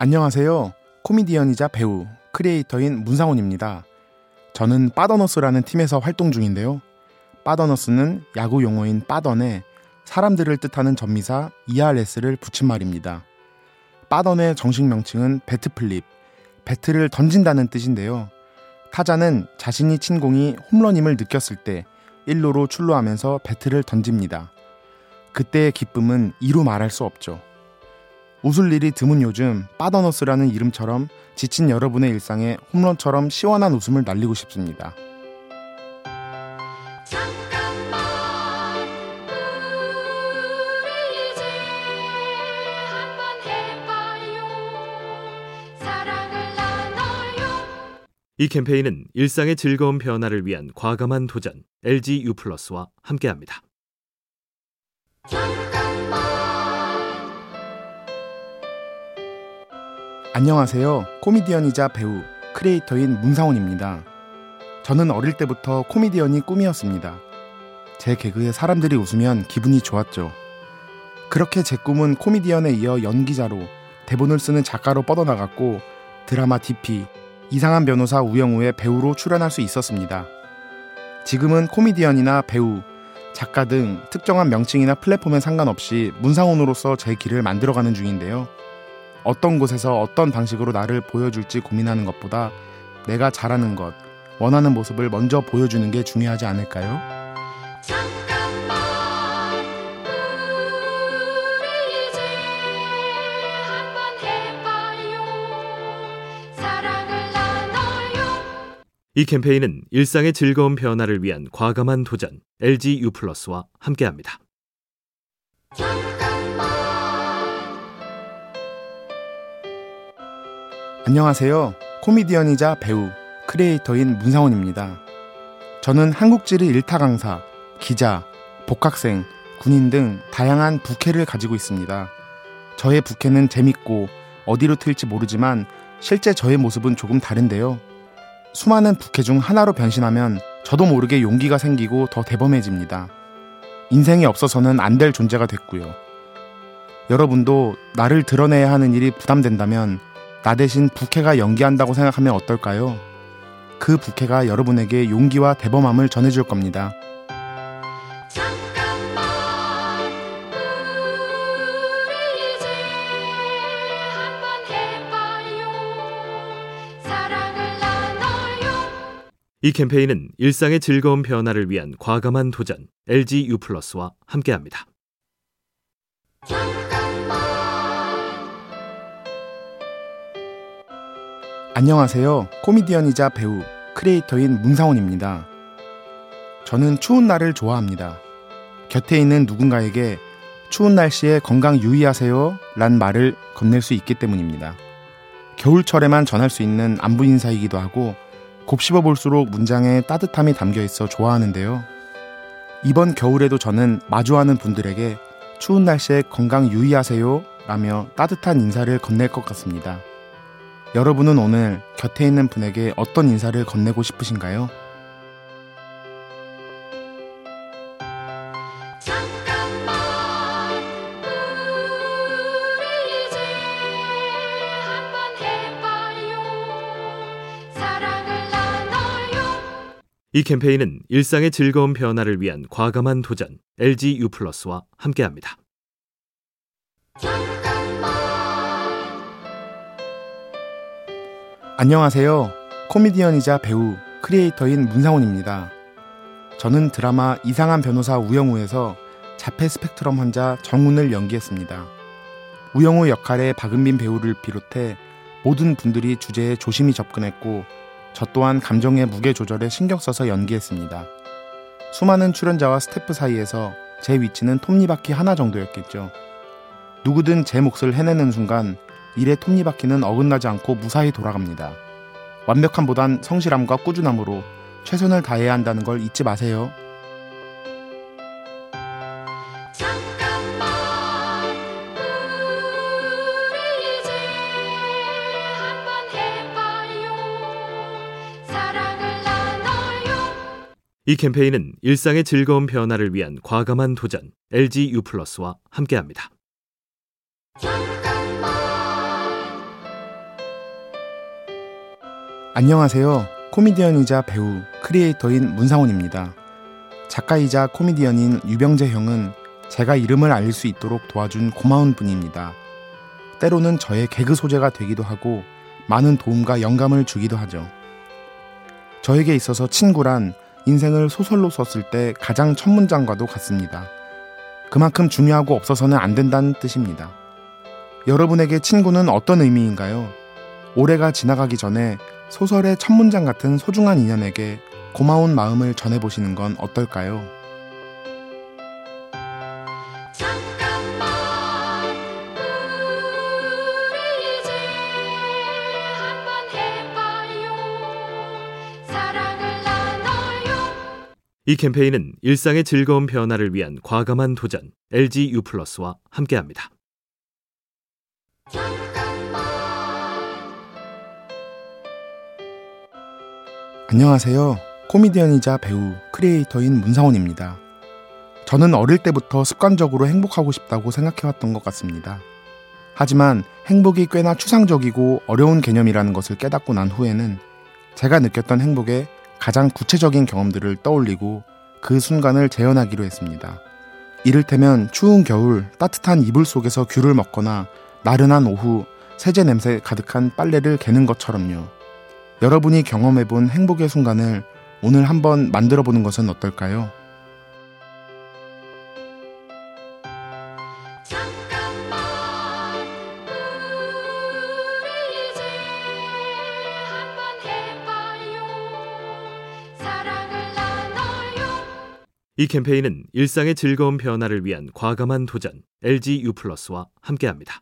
안녕하세요. 코미디언이자 배우, 크리에이터인 문상훈입니다. 저는 빠더너스라는 팀에서 활동 중인데요. 빠더너스는 야구 용어인 빠던에 사람들을 뜻하는 접미사 ERS를 붙인 말입니다. 빠던의 정식 명칭은 bat flip, 배트를 던진다는 뜻인데요. 타자는 자신이 친 공이 홈런임을 느꼈을 때 1루로 출루하면서 배트를 던집니다. 그때의 기쁨은 이루 말할 수 없죠. 웃을 일이 드문 요즘 빠더너스라는 이름처럼 지친 여러분의 일상에 홈런처럼 시원한 웃음을 날리고 싶습니다. 잠깐만 우리 이제 한번 해봐요 사랑을 나눠요 이 캠페인은 일상의 즐거운 변화를 위한 과감한 도전 LG U 플러스와 함께합니다. 안녕하세요. 코미디언이자 배우, 크리에이터인 문상훈입니다. 저는 어릴 때부터 코미디언이 꿈이었습니다. 제 개그에 사람들이 웃으면 기분이 좋았죠. 그렇게 제 꿈은 코미디언에 이어 연기자로 대본을 쓰는 작가로 뻗어나갔고 드라마 DP, 이상한 변호사 우영우의 배우로 출연할 수 있었습니다. 지금은 코미디언이나 배우, 작가 등 특정한 명칭이나 플랫폼에 상관없이 문상훈으로서 제 길을 만들어가는 중인데요. 어떤 곳에서 어떤 방식으로 나를 보여줄지 고민하는 것보다 내가 잘하는 것, 원하는 모습을 먼저 보여주는 게 중요하지 않을까요? 잠깐만 우리 이제 한번 해봐요 사랑을 나눠요 이 캠페인은 일상의 즐거운 변화를 위한 과감한 도전 LG U 플러스와 함께합니다. 안녕하세요. 코미디언이자 배우, 크리에이터인 문상훈입니다. 저는 한국지리 일타 강사, 기자, 복학생, 군인 등 다양한 부캐를 가지고 있습니다. 저의 부캐는 재밌고 어디로 튈지 모르지만 실제 저의 모습은 조금 다른데요. 수많은 부캐 중 하나로 변신하면 저도 모르게 용기가 생기고 더 대범해집니다. 인생이 없어서는 안 될 존재가 됐고요. 여러분도 나를 드러내야 하는 일이 부담된다면 나 대신 부캐가 연기한다고 생각하면 어떨까요? 그 부캐가 여러분에게 용기와 대범함을 전해줄 겁니다. 잠깐만 우리 이제 한번 해봐요 사랑을 나눠요 이 캠페인은 일상의 즐거운 변화를 위한 과감한 도전 LG U 플러스와 함께합니다. 안녕하세요. 코미디언이자 배우, 크리에이터인 문상훈입니다. 저는 추운 날을 좋아합니다. 곁에 있는 누군가에게 추운 날씨에 건강 유의하세요 란 말을 건넬 수 있기 때문입니다. 겨울철에만 전할 수 있는 안부 인사이기도 하고 곱씹어 볼수록 문장에 따뜻함이 담겨 있어 좋아하는데요. 이번 겨울에도 저는 마주하는 분들에게 추운 날씨에 건강 유의하세요 라며 따뜻한 인사를 건넬 것 같습니다. 여러분은 오늘 곁에 있는 분에게 어떤 인사를 건네고 싶으신가요? 잠깐만 우리 이제 한번 해봐요 사랑을 나눠요 이 캠페인은 일상의 즐거운 변화를 위한 과감한 도전 LG U 플러스와 함께합니다. 안녕하세요. 코미디언이자 배우, 크리에이터인 문상훈입니다. 저는 드라마 이상한 변호사 우영우에서 자폐 스펙트럼 환자 정훈을 연기했습니다. 우영우 역할의 박은빈 배우를 비롯해 모든 분들이 주제에 조심히 접근했고 저 또한 감정의 무게 조절에 신경 써서 연기했습니다. 수많은 출연자와 스태프 사이에서 제 위치는 톱니바퀴 하나 정도였겠죠. 누구든 제 몫을 해내는 순간 일의 톱니바퀴는 어긋나지 않고 무사히 돌아갑니다. 완벽함보단 성실함과 꾸준함으로 최선을 다해야 한다는 걸 잊지 마세요. 잠깐만 우리 이제 한번 해봐요 사랑을 나눠요 이 캠페인은 일상의 즐거운 변화를 위한 과감한 도전 LG U 플러스와 함께합니다. 안녕하세요. 코미디언이자 배우, 크리에이터인 문상훈입니다. 작가이자 코미디언인 유병재 형은 제가 이름을 알릴 수 있도록 도와준 고마운 분입니다. 때로는 저의 개그 소재가 되기도 하고 많은 도움과 영감을 주기도 하죠. 저에게 있어서 친구란 인생을 소설로 썼을 때 가장 첫 문장과도 같습니다. 그만큼 중요하고 없어서는 안 된다는 뜻입니다. 여러분에게 친구는 어떤 의미인가요? 올해가 지나가기 전에 소설의 첫 문장 같은 소중한 인연에게 고마운 마음을 전해보시는 건 어떨까요? 잠깐만 우리 이제 한번 해봐요 사랑을 나눠요 이 캠페인은 일상의 즐거운 변화를 위한 과감한 도전 LG U+와 함께합니다. 안녕하세요. 코미디언이자 배우, 크리에이터인 문상훈입니다. 저는 어릴 때부터 습관적으로 행복하고 싶다고 생각해왔던 것 같습니다. 하지만 행복이 꽤나 추상적이고 어려운 개념이라는 것을 깨닫고 난 후에는 제가 느꼈던 행복의 가장 구체적인 경험들을 떠올리고 그 순간을 재현하기로 했습니다. 이를테면 추운 겨울 따뜻한 이불 속에서 귤을 먹거나 나른한 오후 세제 냄새 가득한 빨래를 개는 것처럼요. 여러분이 경험해본 행복의 순간을 오늘 한번 만들어 보는 것은 어떨까요? 이 캠페인은 일상의 즐거운 변화를 위한 과감한 도전 LG U+와 함께합니다.